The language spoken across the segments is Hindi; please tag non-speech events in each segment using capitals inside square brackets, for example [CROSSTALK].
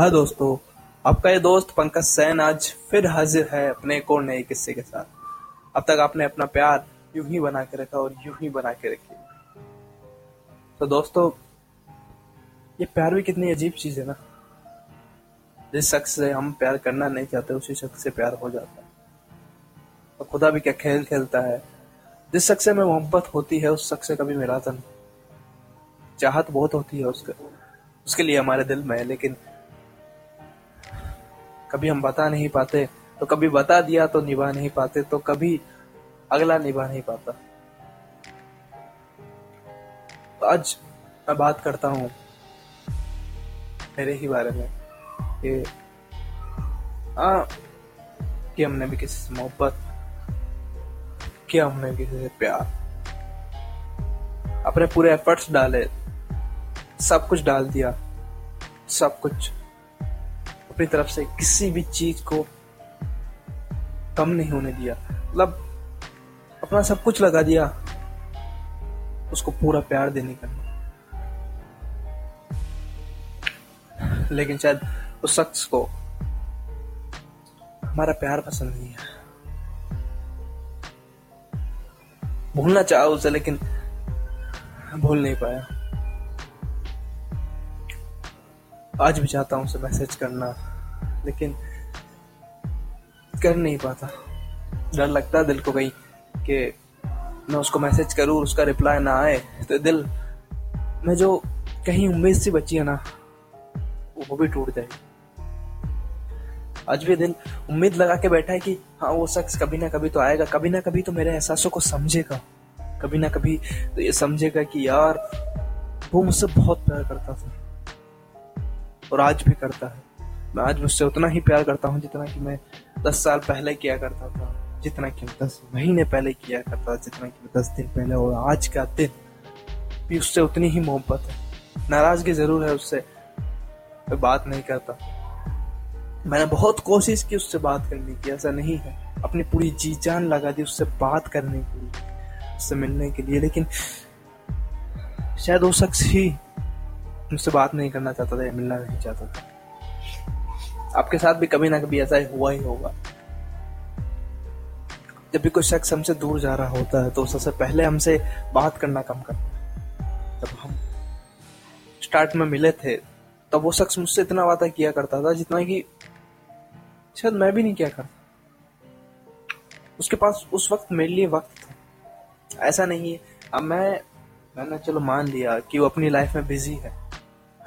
हाँ दोस्तों, आपका ये दोस्त पंकज सैन आज फिर हाजिर है अपने एक और नए किस्से के साथ। अब तक आपने अपना प्यार यूँ ही बना के रखा और यूँ ही बना के रखी। तो दोस्तों, ये प्यार भी कितनी अजीब चीज़ है ना। जिस शख्स से हम प्यार करना नहीं चाहते, उसी शख्स से प्यार हो जाता है। और खुदा भी क्या खेल खेलता है। जिस शख्स से में मोहब्बत होती है, उस शख्स से कभी मिलाता नहीं। चाहत बहुत होती है उसका। उसके लिए हमारे दिल में लेकिन कभी हम बता नहीं पाते तो कभी बता दिया तो निभा नहीं पाते तो कभी अगला निभा नहीं पाता। तो आज मैं बात करता हूँ मेरे ही बारे में, कि हाँ कि हमने भी किसी से मोहब्बत किया हमने किसी से प्यार। अपने पूरे एफर्ट्स डाले, सब कुछ डाल दिया, सब कुछ अपनी तरफ़ से किसी भी चीज़ को कम नहीं होने दिया। मतलब अपना सब कुछ लगा दिया, उसको पूरा प्यार देने का। लेकिन शायद उस शख्स को हमारा प्यार पसंद नहीं है। भूलना चाहा उसे, लेकिन भूल नहीं पाया। आज भी चाहता हूँ उसे मैसेज करना, लेकिन कर नहीं पाता। डर लगता है दिल को कहीं कि मैं उसको मैसेज करूँ उसका रिप्लाई ना आए। तो दिल, मैं जो कहीं उम्मीद सी बची है ना, वो भी टूट जाएगी। आज भी दिल उम्मीद लगा के बैठा है कि हाँ वो शख्स कभी ना कभी तो आएगा, कभी ना कभी तो मेरे एहसासों को समझेगा। कभी ना कभी तो ये समझेगा कि यार, वो मुझसे बहुत प्यार करता था। और आज भी करता है। मैं आज मुझसे उतना ही प्यार करता हूँ जितना कि मैं दस साल पहले किया करता था, जितना कि मैं दस महीने पहले किया करता था, जितना कि मैं दस दिन पहले और आज का दिन भी उससे उतनी ही मोहब्बत है। नाराज़गी ज़रूर है उससे, मैं बात नहीं करता। मैंने बहुत कोशिश की उससे बात करने की, ऐसा नहीं है। अपनी पूरी जी जान लगा दी उससे बात करने के लिए, उससे मिलने के लिए, लेकिन शायद वो शख्स ही मुझसे बात नहीं करना चाहता था या मिलना नहीं चाहता था। आपके साथ भी कभी ना कभी ऐसा ही हुआ ही होगा। जब भी कोई शख्स हमसे दूर जा रहा होता है तो सबसे पहले हमसे बात करना कम करता है। जब हम स्टार्ट में मिले थे, तब वो शख्स मुझसे इतना वादा किया करता था जितना कि शायद मैं भी नहीं किया करता। उसके पास उस वक्त मेरे लिए वक्त था। ऐसा नहीं है। अब मैं, मैंने चलो मान लिया कि वो अपनी लाइफ में बिज़ी है।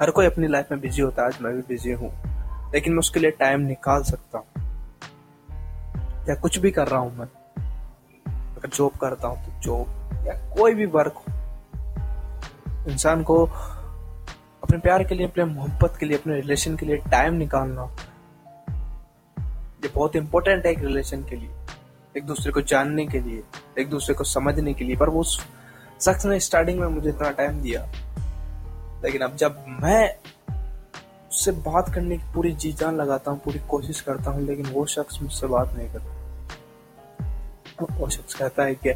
हर कोई अपनी लाइफ में बिज़ी होता है, आज मैं भी बिज़ी हूँ, लेकिन मैं उसके लिए टाइम निकाल सकता हूँ। या कुछ भी कर रहा हूँ मैं, अगर जॉब करता हूँ तो जॉब या कोई भी वर्क हो। इंसान को अपने प्यार के लिए, अपने मोहब्बत के लिए, अपने रिलेशन के लिए टाइम निकालना ये बहुत इंपॉर्टेंट है एक रिलेशन के लिए, एक दूसरे को जानने के लिए, एक दूसरे को समझने के लिए। पर वो शख्स ने स्टार्टिंग में मुझे इतना टाइम दिया लेकिन अब जब मैं उससे बात करने की पूरी जी जान लगाता हूँ, पूरी कोशिश करता हूँ, लेकिन वो शख्स मुझसे बात नहीं करता। वो शख्स कहता है कि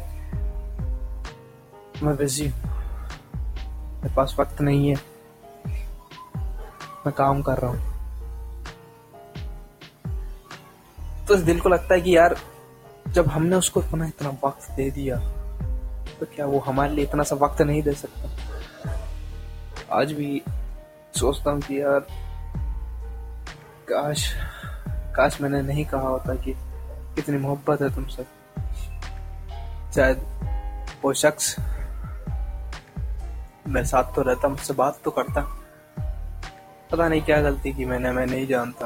मैं बिज़ी मेरे पास वक्त नहीं है। मैं काम कर रहा हूँ। तो इस दिल को लगता है कि यार, जब हमने उसको इतना इतना वक्त दे दिया तो क्या वो हमारे लिए इतना सा वक्त नहीं दे सकता? आज भी सोचता हूँ कि यार, काश काश मैंने नहीं कहा होता कि कितनी मोहब्बत है तुमसे। शायद वो शख्स मेरे साथ तो रहता, मुझसे बात तो करता। पता नहीं क्या गलती की मैंने, मैं नहीं जानता।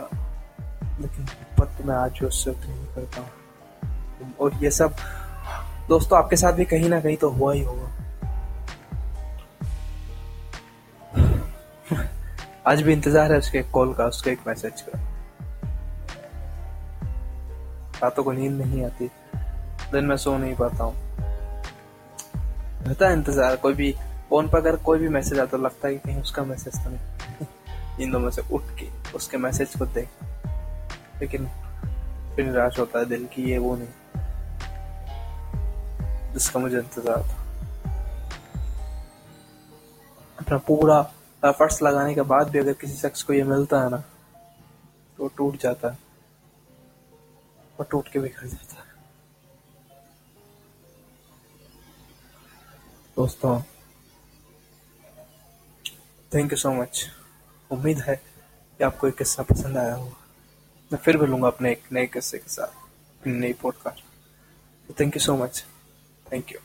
लेकिन मोहब्बत तो मैं आज भी उससे उतनी ही करता हूँ। और ये सब दोस्तों, आपके साथ भी कहीं ना कहीं तो हुआ ही होगा। आज भी इंतज़ार है उसके कॉल का, उसके एक मैसेज का। रातों को नींद नहीं आती, दिन में सो नहीं पाता हूँ। रहता है इंतज़ार, कोई भी फ़ोन पर अगर कोई भी मैसेज आता तो लगता है कि कहीं उसका मैसेज तो नहीं। [LAUGHS] नींदों में से उठ के उसके मैसेज को देख। लेकिन फिर निराश होता है दिल की, ये वो नहीं। जिसका मुझे इंतज़ार था। अपना पूरा एफर्ट्स लगाने के बाद भी अगर किसी शख्स को ये मिलता है ना तो टूट जाता है। और टूट के बिखर जाता है। दोस्तों थैंक यू सो मच उम्मीद है कि आपको एक किस्सा पसंद आया होगा। मैं फिर मिलूँगा अपने एक नए किस्से के साथ नई podcast thank you so much thank you